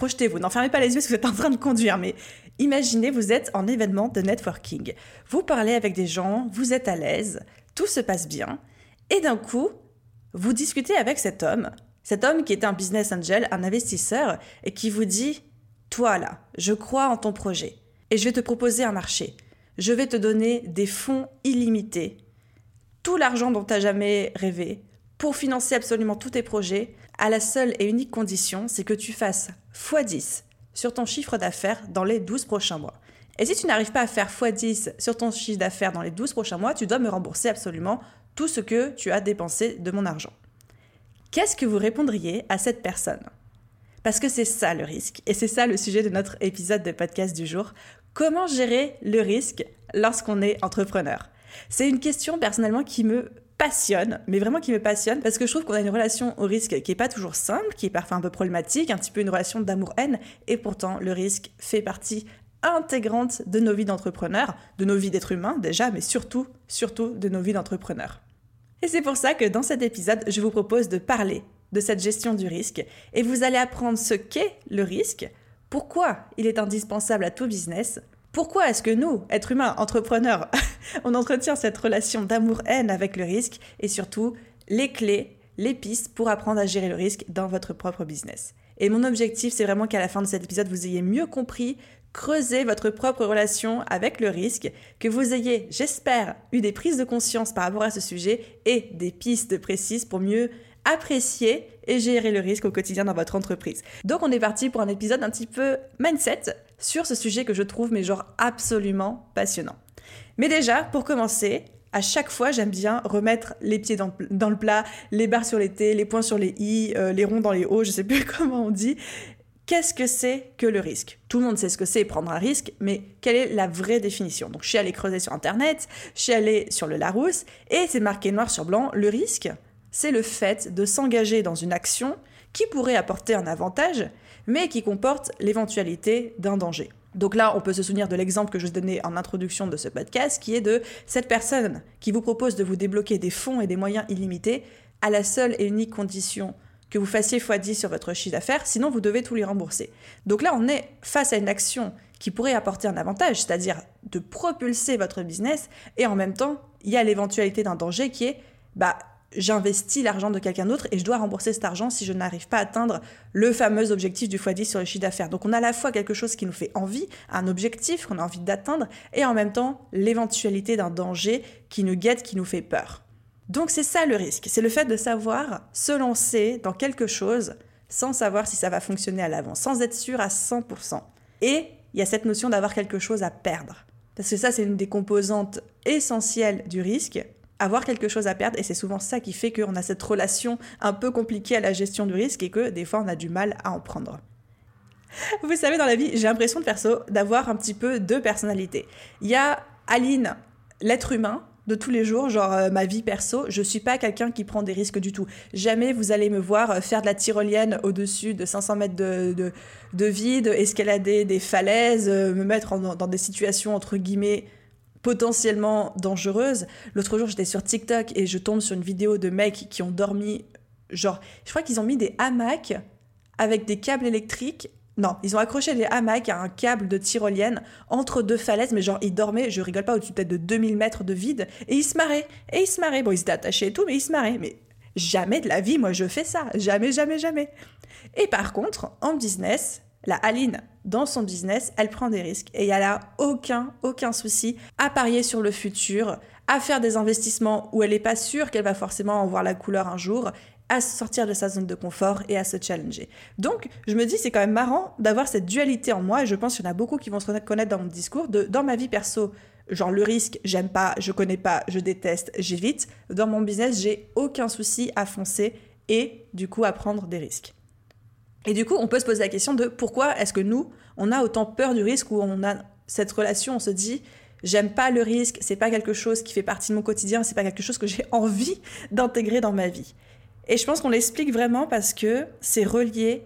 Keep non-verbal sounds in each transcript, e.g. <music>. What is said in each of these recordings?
projetez-vous, n'enfermez pas les yeux si vous êtes en train de conduire, mais imaginez vous êtes en événement de networking. Vous parlez avec des gens, vous êtes à l'aise, tout se passe bien, et d'un coup, vous discutez avec cet homme, cet homme qui est un business angel, un investisseur, et qui vous dit Toi là, je crois en ton projet, et je vais te proposer un marché. Je vais te donner des fonds illimités, tout l'argent dont tu n'as jamais rêvé, pour financer absolument tous tes projets, à la seule et unique condition, c'est que tu fasses x10 sur ton chiffre d'affaires dans les 12 prochains mois. Et si tu n'arrives pas à faire x10 sur ton chiffre d'affaires dans les 12 prochains mois, tu dois me rembourser absolument tout ce que tu as dépensé de mon argent. Qu'est-ce que vous répondriez à cette personne? Parce que c'est ça le risque, et c'est ça le sujet de notre épisode de podcast du jour. Comment gérer le risque lorsqu'on est entrepreneur? C'est une question personnellement qui me passionne, mais vraiment qui me passionne, parce que je trouve qu'on a une relation au risque qui est pas toujours simple, qui est parfois un peu problématique, un petit peu une relation d'amour-haine, et pourtant le risque fait partie intégrante de nos vies d'entrepreneurs, de nos vies d'êtres humains déjà, mais surtout, surtout de nos vies d'entrepreneurs. Et c'est pour ça que dans cet épisode, je vous propose de parler de cette gestion du risque, et vous allez apprendre ce qu'est le risque, pourquoi il est indispensable à tout business, pourquoi est-ce que nous, êtres humains, entrepreneurs, <laughs> on entretient cette relation d'amour-haine avec le risque et surtout les clés, les pistes pour apprendre à gérer le risque dans votre propre business? Et mon objectif, c'est vraiment qu'à la fin de cet épisode, vous ayez mieux compris, creusé votre propre relation avec le risque, que vous ayez, j'espère, eu des prises de conscience par rapport à ce sujet et des pistes précises pour mieux apprécier et gérer le risque au quotidien dans votre entreprise. Donc on est parti pour un épisode un petit peu mindset sur ce sujet que je trouve mais genre absolument passionnant. Mais déjà, pour commencer, à chaque fois, j'aime bien remettre les pieds dans, le plat, les barres sur les T, les points sur les I, euh, les ronds dans les O, je sais plus <laughs> comment on dit. Qu'est-ce que c'est que le risque? Tout le monde sait ce que c'est prendre un risque, mais quelle est la vraie définition? Donc, je suis allée creuser sur Internet, je suis allée sur le Larousse, et c'est marqué noir sur blanc, le risque, c'est le fait de s'engager dans une action qui pourrait apporter un avantage, mais qui comporte l'éventualité d'un danger. Donc là, on peut se souvenir de l'exemple que je donnais en introduction de ce podcast, qui est de cette personne qui vous propose de vous débloquer des fonds et des moyens illimités à la seule et unique condition que vous fassiez x10 sur votre chiffre d'affaires, sinon vous devez tout lui rembourser. Donc là, on est face à une action qui pourrait apporter un avantage, c'est-à-dire de propulser votre business, et en même temps, il y a l'éventualité d'un danger qui est, bah, j'investis l'argent de quelqu'un d'autre et je dois rembourser cet argent si je n'arrive pas à atteindre le fameux objectif du x10 sur le chiffre d'affaires. Donc on a à la fois quelque chose qui nous fait envie, un objectif qu'on a envie d'atteindre, et en même temps l'éventualité d'un danger qui nous guette, qui nous fait peur. Donc c'est ça le risque, c'est le fait de savoir se lancer dans quelque chose sans savoir si ça va fonctionner à l'avant, sans être sûr à 100%. Et il y a cette notion d'avoir quelque chose à perdre. Parce que ça, c'est une des composantes essentielles du risque avoir quelque chose à perdre et c'est souvent ça qui fait qu'on a cette relation un peu compliquée à la gestion du risque et que des fois on a du mal à en prendre. Vous savez, dans la vie, j'ai l'impression de perso d'avoir un petit peu deux personnalités. Il y a Aline, l'être humain, de tous les jours, genre euh, ma vie perso, je suis pas quelqu'un qui prend des risques du tout. Jamais vous allez me voir euh, faire de la tyrolienne au-dessus de 500 mètres de, de, vide, escalader des falaises, euh, me mettre dans des situations entre guillemets potentiellement dangereuse. L'autre jour, j'étais sur TikTok et je tombe sur une vidéo de mecs qui ont dormi, genre, je crois qu'ils ont mis des hamacs avec des câbles électriques. Non, ils ont accroché des hamacs à un câble de tyrolienne entre deux falaises, mais genre, ils dormaient, je rigole pas, au-dessus peut-être de 2000 mètres de vide, et ils se marraient, et ils se marraient. Bon, ils étaient attachés et tout, mais ils se marraient. Mais jamais de la vie, moi, je fais ça. Jamais, jamais, jamais. Et par contre, en business, la Aline, dans son business, elle prend des risques et elle a aucun, aucun souci à parier sur le futur, à faire des investissements où elle n'est pas sûre qu'elle va forcément en voir la couleur un jour, à sortir de sa zone de confort et à se challenger. Donc, je me dis, c'est quand même marrant d'avoir cette dualité en moi, et je pense qu'il y en a beaucoup qui vont se reconnaître dans mon discours, dans ma vie perso, genre le risque, j'aime pas, je connais pas, je déteste, j'évite. Dans mon business, j'ai aucun souci à foncer et du coup à prendre des risques. Et du coup, on peut se poser la question de pourquoi est-ce que nous, on a autant peur du risque ou on a cette relation, on se dit j'aime pas le risque, c'est pas quelque chose qui fait partie de mon quotidien, c'est pas quelque chose que j'ai <laughs> envie d'intégrer dans ma vie. Et je pense qu'on l'explique vraiment parce que c'est relié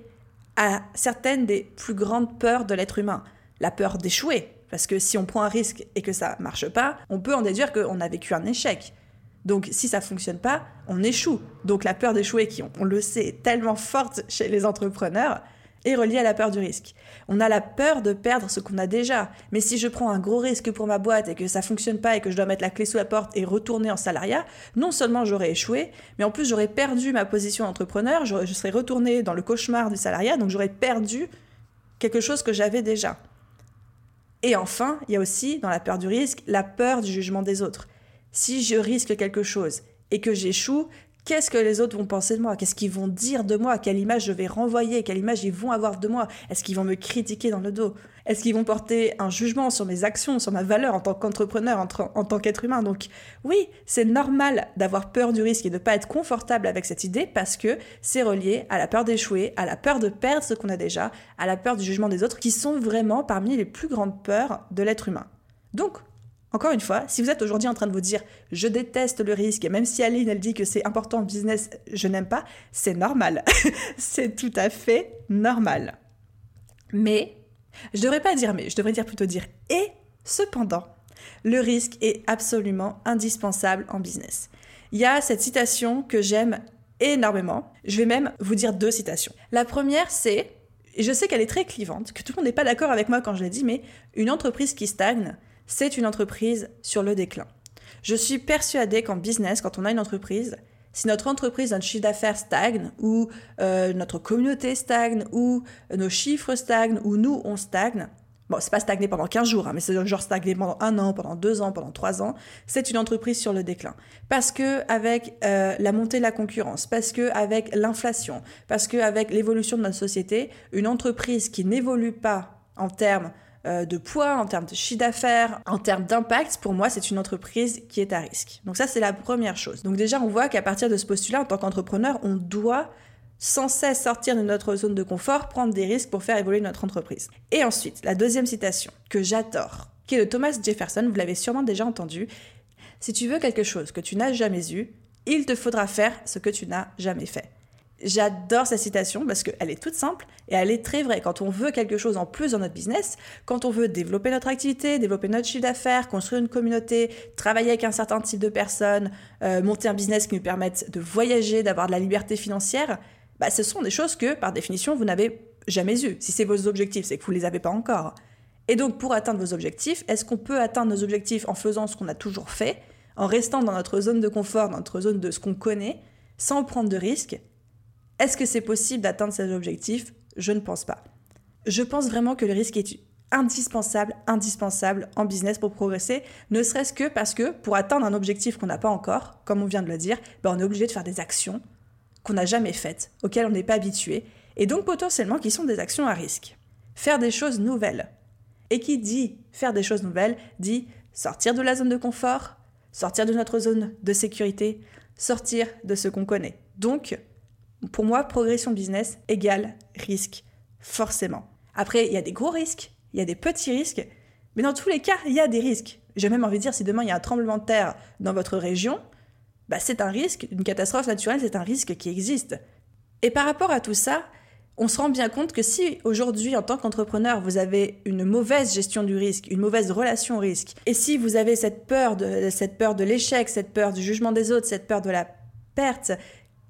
à certaines des plus grandes peurs de l'être humain. La peur d'échouer, parce que si on prend un risque et que ça marche pas, on peut en déduire qu'on a vécu un échec. Donc si ça fonctionne pas, on échoue. Donc la peur d'échouer, qui on le sait est tellement forte chez les entrepreneurs, est reliée à la peur du risque. On a la peur de perdre ce qu'on a déjà. Mais si je prends un gros risque pour ma boîte et que ça fonctionne pas et que je dois mettre la clé sous la porte et retourner en salariat, non seulement j'aurais échoué, mais en plus j'aurais perdu ma position d'entrepreneur, je, je serais retourné dans le cauchemar du salariat, donc j'aurais perdu quelque chose que j'avais déjà. Et enfin, il y a aussi, dans la peur du risque, la peur du jugement des autres. Si je risque quelque chose et que j'échoue, Qu'est-ce que les autres vont penser de moi? Qu'est-ce qu'ils vont dire de moi? Quelle image je vais renvoyer? Quelle image ils vont avoir de moi? Est-ce qu'ils vont me critiquer dans le dos? Est-ce qu'ils vont porter un jugement sur mes actions, sur ma valeur en tant qu'entrepreneur, en, tant qu'être humain? Donc oui, c'est normal d'avoir peur du risque et de ne pas être confortable avec cette idée parce que c'est relié à la peur d'échouer, à la peur de perdre ce qu'on a déjà, à la peur du jugement des autres, qui sont vraiment parmi les plus grandes peurs de l'être humain. Donc, encore une fois, si vous êtes aujourd'hui en train de vous dire je déteste le risque, et même si Aline elle dit que c'est important en business, je n'aime pas, c'est normal. <laughs> c'est tout à fait normal. Mais, je devrais pas dire mais, je devrais dire plutôt dire et, cependant, le risque est absolument indispensable en business. Il y a cette citation que j'aime énormément. Je vais même vous dire deux citations. La première, c'est, et je sais qu'elle est très clivante, que tout le monde n'est pas d'accord avec moi quand je l'ai dit, mais une entreprise qui stagne, c'est une entreprise sur le déclin. Je suis persuadée qu'en business, quand on a une entreprise, si notre entreprise, notre chiffre d'affaires stagne, ou euh, notre communauté stagne, ou nos chiffres stagnent, ou nous, on stagne, bon, c'est pas stagner pendant 15 jours, hein, mais c'est genre stagner pendant un an, pendant deux ans, pendant trois ans, c'est une entreprise sur le déclin. Parce que avec euh, la montée de la concurrence, parce que avec l'inflation, parce que avec l'évolution de notre société, une entreprise qui n'évolue pas en termes euh, de poids, en termes de chiffre d'affaires, en termes d'impact, pour moi, c'est une entreprise qui est à risque. Donc ça, c'est la première chose. Donc déjà, on voit qu'à partir de ce postulat, en tant qu'entrepreneur, on doit sans cesse sortir de notre zone de confort, prendre des risques pour faire évoluer notre entreprise. Et ensuite, la deuxième citation, que j'adore, qui est de Thomas Jefferson, vous l'avez sûrement déjà entendu. Si tu veux quelque chose que tu n'as jamais eu, il te faudra faire ce que tu n'as jamais fait. J'adore cette citation parce qu'elle est toute simple et elle est très vraie. Quand on veut quelque chose en plus dans notre business, quand on veut développer notre activité, développer notre chiffre d'affaires, construire une communauté, travailler avec un certain type de personnes, euh, monter un business qui nous permette de voyager, d'avoir de la liberté financière, bah, ce sont des choses que, par définition, vous n'avez jamais eues. Si c'est vos objectifs, c'est que vous ne les avez pas encore. Et donc, pour atteindre vos objectifs, est-ce qu'on peut atteindre nos objectifs en faisant ce qu'on a toujours fait, en restant dans notre zone de confort, dans notre zone de ce qu'on connaît, sans prendre de risques est-ce que c'est possible d'atteindre ces objectifs? Je ne pense pas. Je pense vraiment que le risque est indispensable, indispensable en business pour progresser, ne serait-ce que parce que pour atteindre un objectif qu'on n'a pas encore, comme on vient de le dire, ben on est obligé de faire des actions qu'on n'a jamais faites, auxquelles on n'est pas habitué, et donc potentiellement qui sont des actions à risque. Faire des choses nouvelles. Et qui dit faire des choses nouvelles dit sortir de la zone de confort, sortir de notre zone de sécurité, sortir de ce qu'on connaît. Donc, pour moi, progression business égale risque, forcément. Après, il y a des gros risques, il y a des petits risques, mais dans tous les cas, il y a des risques. J'ai même envie de dire, si demain il y a un tremblement de terre dans votre région, bah, c'est un risque, une catastrophe naturelle, c'est un risque qui existe. Et par rapport à tout ça, on se rend bien compte que si aujourd'hui, en tant qu'entrepreneur, vous avez une mauvaise gestion du risque, une mauvaise relation au risque, et si vous avez cette peur de, cette peur de l'échec, cette peur du jugement des autres, cette peur de la perte,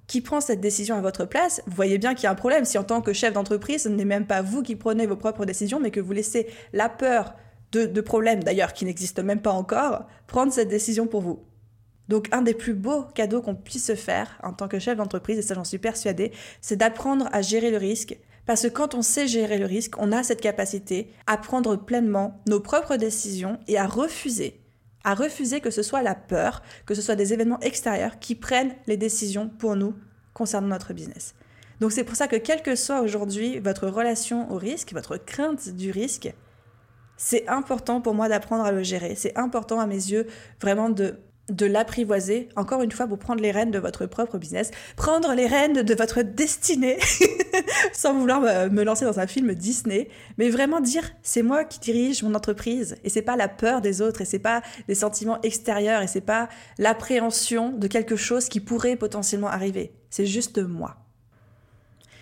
qui prend cette décision à votre place, vous voyez bien qu'il y a un problème. Si en tant que chef d'entreprise, ce n'est même pas vous qui prenez vos propres décisions, mais que vous laissez la peur de, problèmes, d'ailleurs qui n'existent même pas encore, prendre cette décision pour vous. Donc un des plus beaux cadeaux qu'on puisse se faire en tant que chef d'entreprise, et ça j'en suis persuadée, c'est d'apprendre à gérer le risque. Parce que quand on sait gérer le risque, on a cette capacité à prendre pleinement nos propres décisions et à refuser à refuser que ce soit la peur, que ce soit des événements extérieurs qui prennent les décisions pour nous concernant notre business. Donc c'est pour ça que quelle que soit aujourd'hui votre relation au risque, votre crainte du risque, c'est important pour moi d'apprendre à le gérer. C'est important à mes yeux vraiment de de l'apprivoiser, encore une fois, pour prendre les rênes de votre propre business, prendre les rênes de votre destinée, <laughs> sans vouloir me lancer dans un film Disney, mais vraiment dire c'est moi qui dirige mon entreprise et c'est pas la peur des autres et c'est pas des sentiments extérieurs et c'est pas l'appréhension de quelque chose qui pourrait potentiellement arriver. C'est juste moi.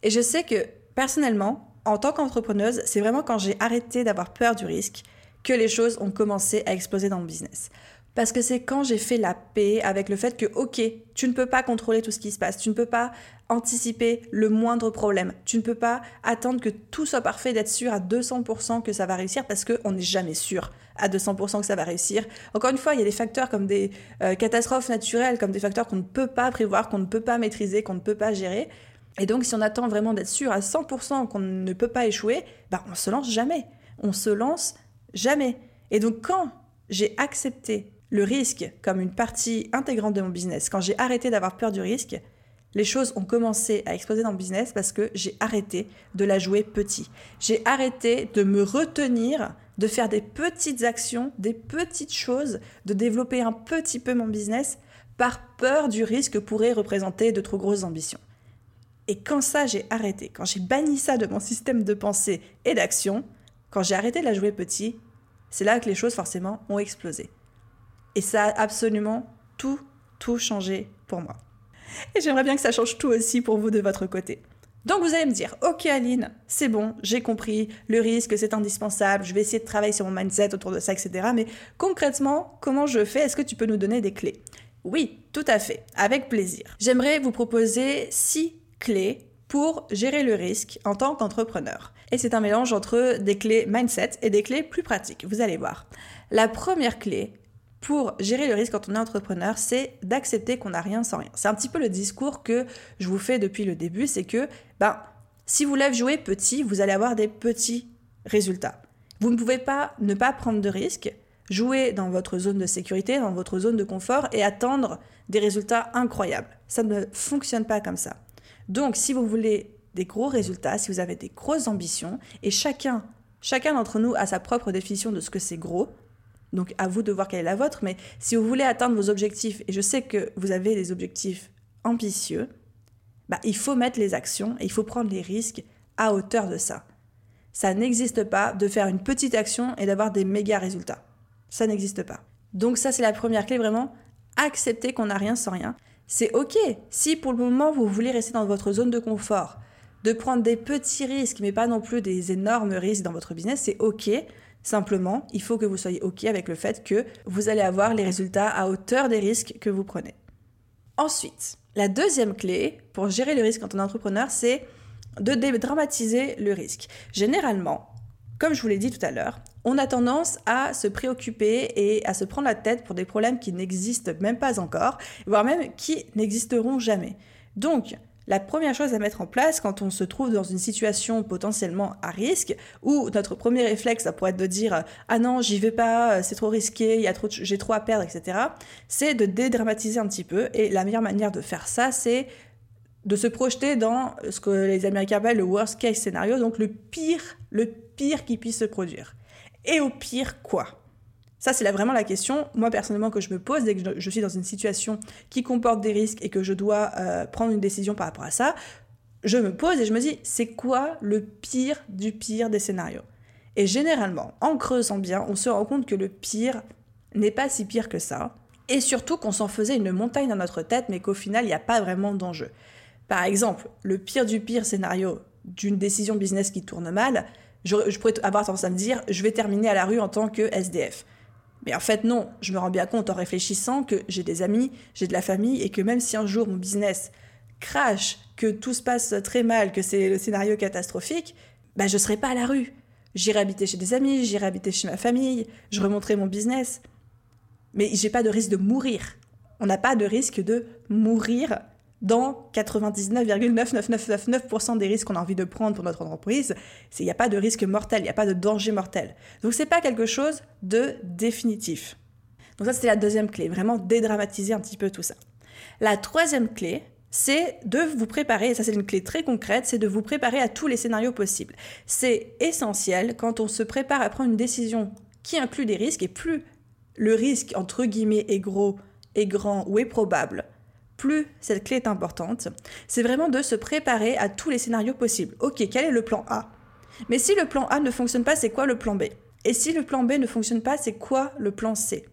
Et je sais que personnellement, en tant qu'entrepreneuse, c'est vraiment quand j'ai arrêté d'avoir peur du risque que les choses ont commencé à exploser dans mon business. Parce que c'est quand j'ai fait la paix avec le fait que, ok, tu ne peux pas contrôler tout ce qui se passe, tu ne peux pas anticiper le moindre problème, tu ne peux pas attendre que tout soit parfait, d'être sûr à 200% que ça va réussir, parce qu'on n'est jamais sûr à 200% que ça va réussir. Encore une fois, il y a des facteurs comme des euh, catastrophes naturelles, comme des facteurs qu'on ne peut pas prévoir, qu'on ne peut pas maîtriser, qu'on ne peut pas gérer. Et donc, si on attend vraiment d'être sûr à 100% qu'on ne peut pas échouer, bah, on se lance jamais. On se lance jamais. Et donc, quand j'ai accepté le risque comme une partie intégrante de mon business, quand j'ai arrêté d'avoir peur du risque, les choses ont commencé à exploser dans le business parce que j'ai arrêté de la jouer petit. J'ai arrêté de me retenir, de faire des petites actions, des petites choses, de développer un petit peu mon business par peur du risque que pourrait représenter de trop grosses ambitions. Et quand ça, j'ai arrêté, quand j'ai banni ça de mon système de pensée et d'action, quand j'ai arrêté de la jouer petit, c'est là que les choses forcément ont explosé. Et ça a absolument tout, tout changé pour moi. Et j'aimerais bien que ça change tout aussi pour vous de votre côté. Donc vous allez me dire, ok Aline, c'est bon, j'ai compris, le risque c'est indispensable, je vais essayer de travailler sur mon mindset autour de ça, etc. Mais concrètement, comment je fais? Est-ce que tu peux nous donner des clés? Oui, tout à fait, avec plaisir. J'aimerais vous proposer six clés pour gérer le risque en tant qu'entrepreneur. Et c'est un mélange entre des clés mindset et des clés plus pratiques, vous allez voir. La première clé, pour gérer le risque quand on est entrepreneur, c'est d'accepter qu'on n'a rien sans rien. C'est un petit peu le discours que je vous fais depuis le début, c'est que ben, si vous voulez jouer petit, vous allez avoir des petits résultats. Vous ne pouvez pas ne pas prendre de risques, jouer dans votre zone de sécurité, dans votre zone de confort et attendre des résultats incroyables. Ça ne fonctionne pas comme ça. Donc si vous voulez des gros résultats, si vous avez des grosses ambitions, et chacun, chacun d'entre nous a sa propre définition de ce que c'est gros, donc à vous de voir quelle est la vôtre, mais si vous voulez atteindre vos objectifs, et je sais que vous avez des objectifs ambitieux, bah, il faut mettre les actions et il faut prendre les risques à hauteur de ça. Ça n'existe pas de faire une petite action et d'avoir des méga résultats. Ça n'existe pas. Donc ça c'est la première clé vraiment, accepter qu'on n'a rien sans rien. C'est ok si pour le moment vous voulez rester dans votre zone de confort, de prendre des petits risques mais pas non plus des énormes risques dans votre business, c'est ok. Simplement, il faut que vous soyez OK avec le fait que vous allez avoir les résultats à hauteur des risques que vous prenez. Ensuite, la deuxième clé pour gérer le risque quand on est entrepreneur, c'est de dédramatiser le risque. Généralement, comme je vous l'ai dit tout à l'heure, on a tendance à se préoccuper et à se prendre la tête pour des problèmes qui n'existent même pas encore, voire même qui n'existeront jamais. Donc, la première chose à mettre en place quand on se trouve dans une situation potentiellement à risque, où notre premier réflexe, ça pourrait être de dire ah non, j'y vais pas, c'est trop risqué, trop, j'ai trop à perdre, etc. C'est de dédramatiser un petit peu. Et la meilleure manière de faire ça, c'est de se projeter dans ce que les Américains appellent le worst case scénario, donc le pire, le pire qui puisse se produire. Et au pire, quoi? Ça, c'est vraiment la question, moi personnellement, que je me pose dès que je suis dans une situation qui comporte des risques et que je dois euh, prendre une décision par rapport à ça. Je me pose et je me dis, c'est quoi le pire du pire des scénarios? Et généralement, en creusant bien, on se rend compte que le pire n'est pas si pire que ça. Et surtout qu'on s'en faisait une montagne dans notre tête, mais qu'au final, il n'y a pas vraiment d'enjeu. Par exemple, le pire du pire scénario d'une décision business qui tourne mal, je, je pourrais avoir tendance à me dire, je vais terminer à la rue en tant que SDF. Mais en fait, non, je me rends bien compte en réfléchissant que j'ai des amis, j'ai de la famille et que même si un jour mon business crache, que tout se passe très mal, que c'est le scénario catastrophique, bah je serai pas à la rue. J'irai habiter chez des amis, j'irai habiter chez ma famille, je remonterai mon business. Mais j'ai pas de risque de mourir. On n'a pas de risque de mourir dans 99,99999% des risques qu'on a envie de prendre pour notre entreprise, il n'y a pas de risque mortel, il n'y a pas de danger mortel. Donc c'est pas quelque chose de définitif. Donc ça c'était la deuxième clé, vraiment dédramatiser un petit peu tout ça. La troisième clé, c'est de vous préparer, et ça c'est une clé très concrète, c'est de vous préparer à tous les scénarios possibles. C'est essentiel quand on se prépare à prendre une décision qui inclut des risques, et plus le risque entre guillemets est gros, est grand ou est probable, plus cette clé est importante, c'est vraiment de se préparer à tous les scénarios possibles. Ok, quel est le plan A? Mais si le plan A ne fonctionne pas, c'est quoi le plan B? Et si le plan B ne fonctionne pas, c'est quoi le plan C?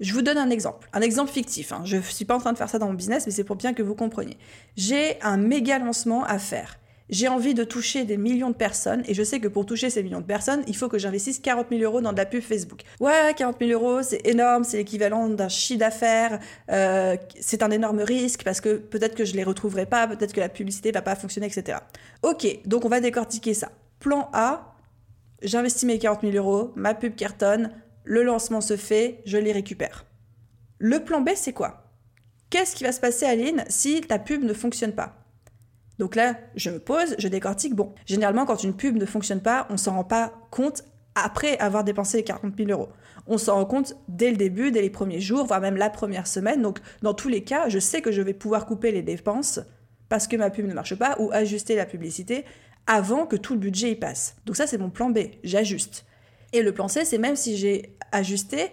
Je vous donne un exemple, un exemple fictif. Hein. Je ne suis pas en train de faire ça dans mon business, mais c'est pour bien que vous compreniez. J'ai un méga lancement à faire. J'ai envie de toucher des millions de personnes et je sais que pour toucher ces millions de personnes, il faut que j'investisse 40 000 euros dans de la pub Facebook. Ouais, 40 000 euros, c'est énorme, c'est l'équivalent d'un chiffre d'affaires, euh, c'est un énorme risque parce que peut-être que je les retrouverai pas, peut-être que la publicité va pas fonctionner, etc. Ok, donc on va décortiquer ça. Plan A, j'investis mes 40 000 euros, ma pub cartonne, le lancement se fait, je les récupère. Le plan B, c'est quoi? Qu'est-ce qui va se passer, Aline, si ta pub ne fonctionne pas? Donc là, je me pose, je décortique. Bon, généralement, quand une pub ne fonctionne pas, on s'en rend pas compte après avoir dépensé 40 000 euros. On s'en rend compte dès le début, dès les premiers jours, voire même la première semaine. Donc, dans tous les cas, je sais que je vais pouvoir couper les dépenses parce que ma pub ne marche pas ou ajuster la publicité avant que tout le budget y passe. Donc ça, c'est mon plan B. J'ajuste. Et le plan C, c'est même si j'ai ajusté,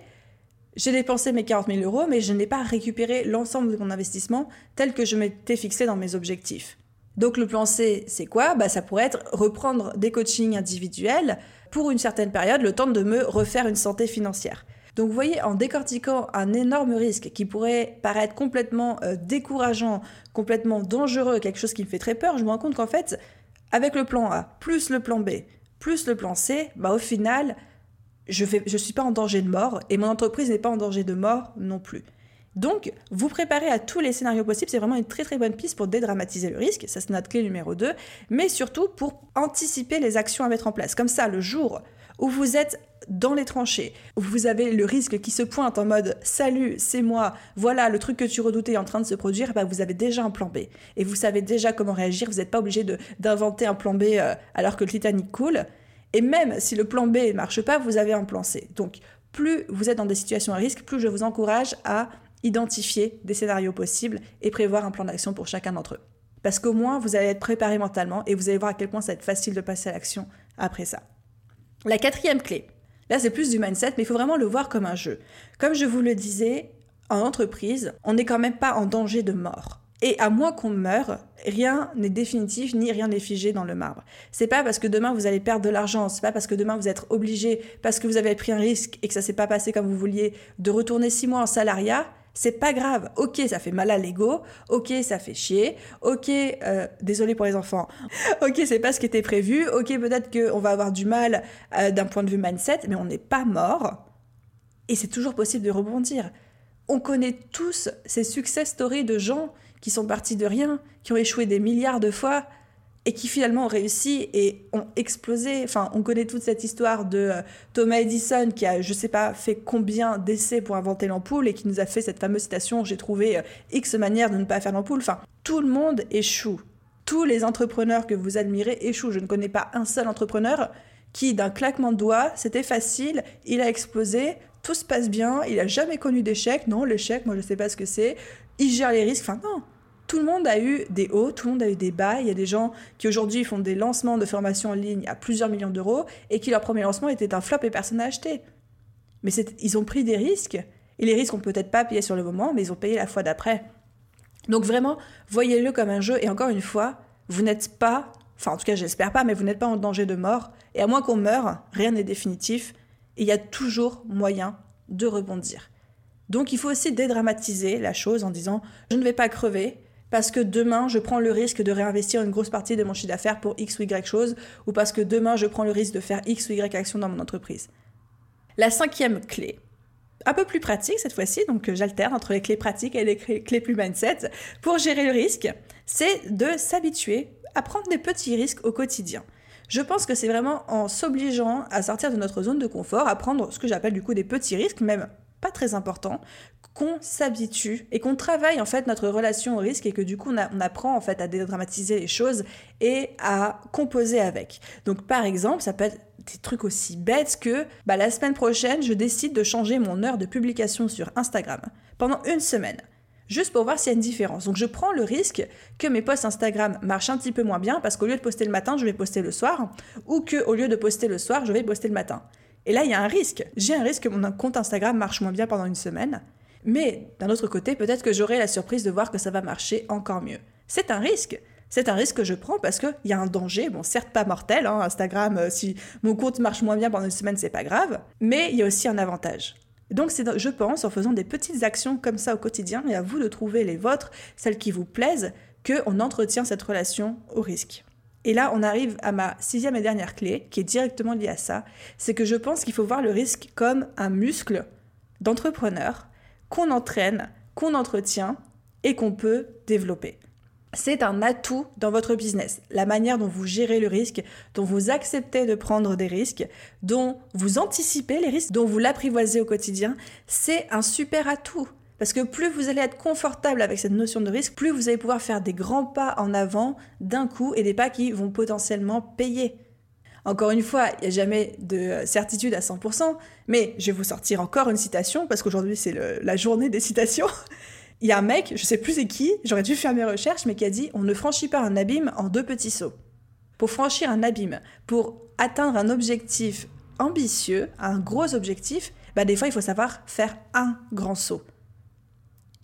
j'ai dépensé mes 40 000 euros, mais je n'ai pas récupéré l'ensemble de mon investissement tel que je m'étais fixé dans mes objectifs. Donc le plan C, c'est quoi? Bah, Ça pourrait être reprendre des coachings individuels pour une certaine période, le temps de me refaire une santé financière. Donc vous voyez, en décortiquant un énorme risque qui pourrait paraître complètement euh, décourageant, complètement dangereux, quelque chose qui me fait très peur, je me rends compte qu'en fait, avec le plan A, plus le plan B, plus le plan C, bah, au final, je ne je suis pas en danger de mort et mon entreprise n'est pas en danger de mort non plus. Donc, vous préparez à tous les scénarios possibles, c'est vraiment une très très bonne piste pour dédramatiser le risque, ça c'est notre clé numéro 2, mais surtout pour anticiper les actions à mettre en place. Comme ça, le jour où vous êtes dans les tranchées, où vous avez le risque qui se pointe en mode salut, c'est moi, voilà le truc que tu redoutais est en train de se produire, bah vous avez déjà un plan B. Et vous savez déjà comment réagir, vous n'êtes pas obligé d'inventer un plan B euh, alors que le Titanic coule. Et même si le plan B ne marche pas, vous avez un plan C. Donc, plus vous êtes dans des situations à risque, plus je vous encourage à identifier des scénarios possibles et prévoir un plan d'action pour chacun d'entre eux. Parce qu'au moins, vous allez être préparé mentalement et vous allez voir à quel point ça va être facile de passer à l'action après ça. La quatrième clé, là c'est plus du mindset, mais il faut vraiment le voir comme un jeu. Comme je vous le disais, en entreprise, on n'est quand même pas en danger de mort. Et à moins qu'on meure, rien n'est définitif ni rien n'est figé dans le marbre. C'est pas parce que demain vous allez perdre de l'argent, c'est pas parce que demain vous êtes obligé, parce que vous avez pris un risque et que ça s'est pas passé comme vous vouliez, de retourner six mois en salariat, c'est pas grave. Ok, ça fait mal à l'ego. Ok, ça fait chier. Ok, euh, désolé pour les enfants. <laughs> ok, c'est pas ce qui était prévu. Ok, peut-être qu'on va avoir du mal euh, d'un point de vue mindset, mais on n'est pas mort. Et c'est toujours possible de rebondir. On connaît tous ces success stories de gens qui sont partis de rien, qui ont échoué des milliards de fois, et qui finalement ont réussi et ont explosé. Enfin, on connaît toute cette histoire de euh, Thomas Edison qui a, je sais pas, fait combien d'essais pour inventer l'ampoule et qui nous a fait cette fameuse citation J'ai trouvé euh, X manières de ne pas faire l'ampoule. Enfin, tout le monde échoue. Tous les entrepreneurs que vous admirez échouent. Je ne connais pas un seul entrepreneur qui, d'un claquement de doigts, c'était facile, il a explosé, tout se passe bien, il a jamais connu d'échec. Non, l'échec, moi je sais pas ce que c'est. Il gère les risques. Enfin, non tout le monde a eu des hauts, tout le monde a eu des bas. Il y a des gens qui aujourd'hui font des lancements de formation en ligne à plusieurs millions d'euros et qui leur premier lancement était un flop et personne n'a acheté. Mais ils ont pris des risques et les risques ont peut-être pas payé sur le moment, mais ils ont payé la fois d'après. Donc vraiment, voyez-le comme un jeu et encore une fois, vous n'êtes pas, enfin en tout cas j'espère pas, mais vous n'êtes pas en danger de mort. Et à moins qu'on meure, rien n'est définitif et il y a toujours moyen de rebondir. Donc il faut aussi dédramatiser la chose en disant je ne vais pas crever, parce que demain, je prends le risque de réinvestir une grosse partie de mon chiffre d'affaires pour X ou Y chose, ou parce que demain, je prends le risque de faire X ou Y action dans mon entreprise. La cinquième clé, un peu plus pratique cette fois-ci, donc euh, j'alterne entre les clés pratiques et les clés plus mindset, pour gérer le risque, c'est de s'habituer à prendre des petits risques au quotidien. Je pense que c'est vraiment en s'obligeant à sortir de notre zone de confort, à prendre ce que j'appelle du coup des petits risques, même pas très importants, qu'on s'habitue et qu'on travaille en fait notre relation au risque et que du coup on, apprend en fait à dédramatiser les choses et à composer avec. Donc par exemple, ça peut être des trucs aussi bêtes que bah, la semaine prochaine, je décide de changer mon heure de publication sur Instagram pendant une semaine. Juste pour voir s'il y a une différence. Donc je prends le risque que mes posts Instagram marchent un petit peu moins bien parce qu'au lieu de poster le matin, je vais poster le soir ou que au lieu de poster le soir, je vais poster le matin. Et là, il y a un risque. J'ai un risque que mon compte Instagram marche moins bien pendant une semaine Mais d'un autre côté, peut-être que j'aurai la surprise de voir que ça va marcher encore mieux. C'est un risque. C'est un risque que je prends parce qu'il y a un danger, bon certes pas mortel, hein, Instagram, euh, si mon compte marche moins bien pendant une semaine, c'est pas grave, mais il y a aussi un avantage. Donc je pense, en faisant des petites actions comme ça au quotidien, et à vous de trouver les vôtres, celles qui vous plaisent, qu'on entretient cette relation au risque. Et là, on arrive à ma sixième et dernière clé, qui est directement liée à ça, c'est que je pense qu'il faut voir le risque comme un muscle d'entrepreneur qu'on entraîne, qu'on entretient et qu'on peut développer. C'est un atout dans votre business. La manière dont vous gérez le risque, dont vous acceptez de prendre des risques, dont vous anticipez les risques, dont vous l'apprivoisez au quotidien, c'est un super atout. Parce que plus vous allez être confortable avec cette notion de risque, plus vous allez pouvoir faire des grands pas en avant d'un coup et des pas qui vont potentiellement payer. Encore une fois, il n'y a jamais de certitude à 100%, mais je vais vous sortir encore une citation, parce qu'aujourd'hui c'est la journée des citations. <laughs> Il y a un mec, je sais plus c'est qui, j'aurais dû faire mes recherches, mais qui a dit on ne franchit pas un abîme en deux petits sauts. Pour franchir un abîme, pour atteindre un objectif ambitieux, un gros objectif, bah des fois il faut savoir faire un grand saut.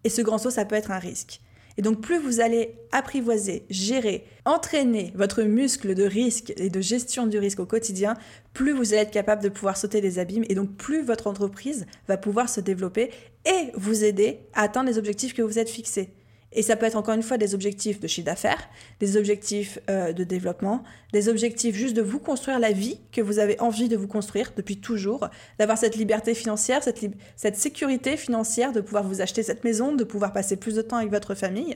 Et ce grand saut, ça peut être un risque. Et donc plus vous allez apprivoiser, gérer, entraîner votre muscle de risque et de gestion du risque au quotidien, plus vous allez être capable de pouvoir sauter des abîmes et donc plus votre entreprise va pouvoir se développer et vous aider à atteindre les objectifs que vous êtes fixés. Et ça peut être encore une fois des objectifs de chiffre d'affaires, des objectifs euh, de développement, des objectifs juste de vous construire la vie que vous avez envie de vous construire depuis toujours, d'avoir cette liberté financière, cette, sécurité financière, de pouvoir vous acheter cette maison, de pouvoir passer plus de temps avec votre famille.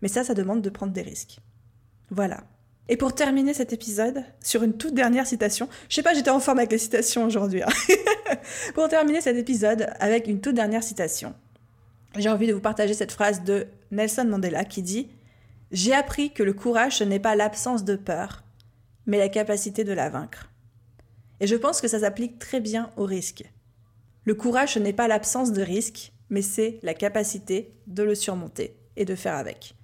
Mais ça, ça demande de prendre des risques. Voilà. Et pour terminer cet épisode, sur une toute dernière citation, je sais pas, j'étais en forme avec les citations aujourd'hui. Hein. <laughs> pour terminer cet épisode avec une toute dernière citation j'ai envie de vous partager cette phrase de Nelson Mandela qui dit J'ai appris que le courage, ce n'est pas l'absence de peur, mais la capacité de la vaincre. Et je pense que ça s'applique très bien au risque. Le courage, ce n'est pas l'absence de risque, mais c'est la capacité de le surmonter et de faire avec.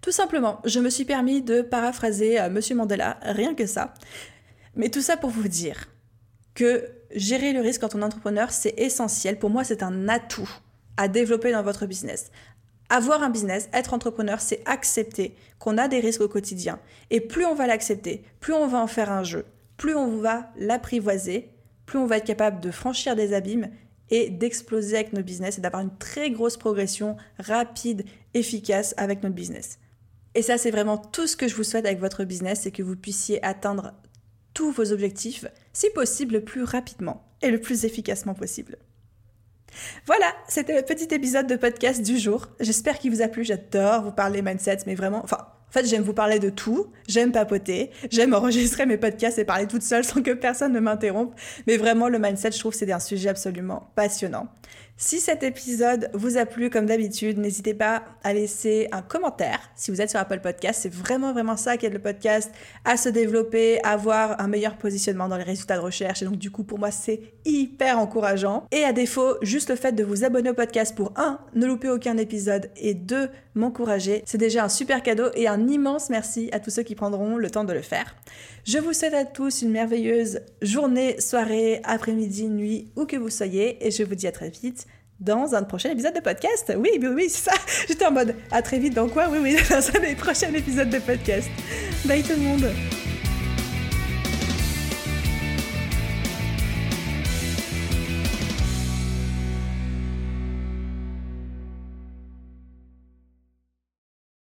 Tout simplement, je me suis permis de paraphraser euh, Monsieur Mandela, rien que ça. Mais tout ça pour vous dire que gérer le risque quand on est entrepreneur, c'est essentiel. Pour moi, c'est un atout à développer dans votre business. Avoir un business, être entrepreneur, c'est accepter qu'on a des risques au quotidien. Et plus on va l'accepter, plus on va en faire un jeu, plus on va l'apprivoiser, plus on va être capable de franchir des abîmes et d'exploser avec nos business et d'avoir une très grosse progression rapide, efficace avec notre business. Et ça, c'est vraiment tout ce que je vous souhaite avec votre business, c'est que vous puissiez atteindre tous vos objectifs, si possible, le plus rapidement et le plus efficacement possible. Voilà, c'était le petit épisode de podcast du jour. J'espère qu'il vous a plu. J'adore vous parler mindset, mais vraiment, enfin, en fait, j'aime vous parler de tout, j'aime papoter, j'aime <laughs> enregistrer mes podcasts et parler toute seule sans que personne ne m'interrompe. Mais vraiment, le mindset, je trouve, c'est un sujet absolument passionnant. Si cet épisode vous a plu, comme d'habitude, n'hésitez pas à laisser un commentaire. Si vous êtes sur Apple Podcast, c'est vraiment, vraiment ça qui aide le podcast à se développer, à avoir un meilleur positionnement dans les résultats de recherche. Et donc, du coup, pour moi, c'est hyper encourageant. Et à défaut, juste le fait de vous abonner au podcast pour un, ne louper aucun épisode et deux, m'encourager, c'est déjà un super cadeau et un immense merci à tous ceux qui prendront le temps de le faire. Je vous souhaite à tous une merveilleuse journée, soirée, après-midi, nuit, où que vous soyez, et je vous dis à très vite dans un prochain épisode de podcast. Oui, oui, oui, c'est ça. <laughs> J'étais en mode à très vite dans quoi? Oui, oui, <laughs> dans un des prochains épisodes de podcast. Bye tout le monde.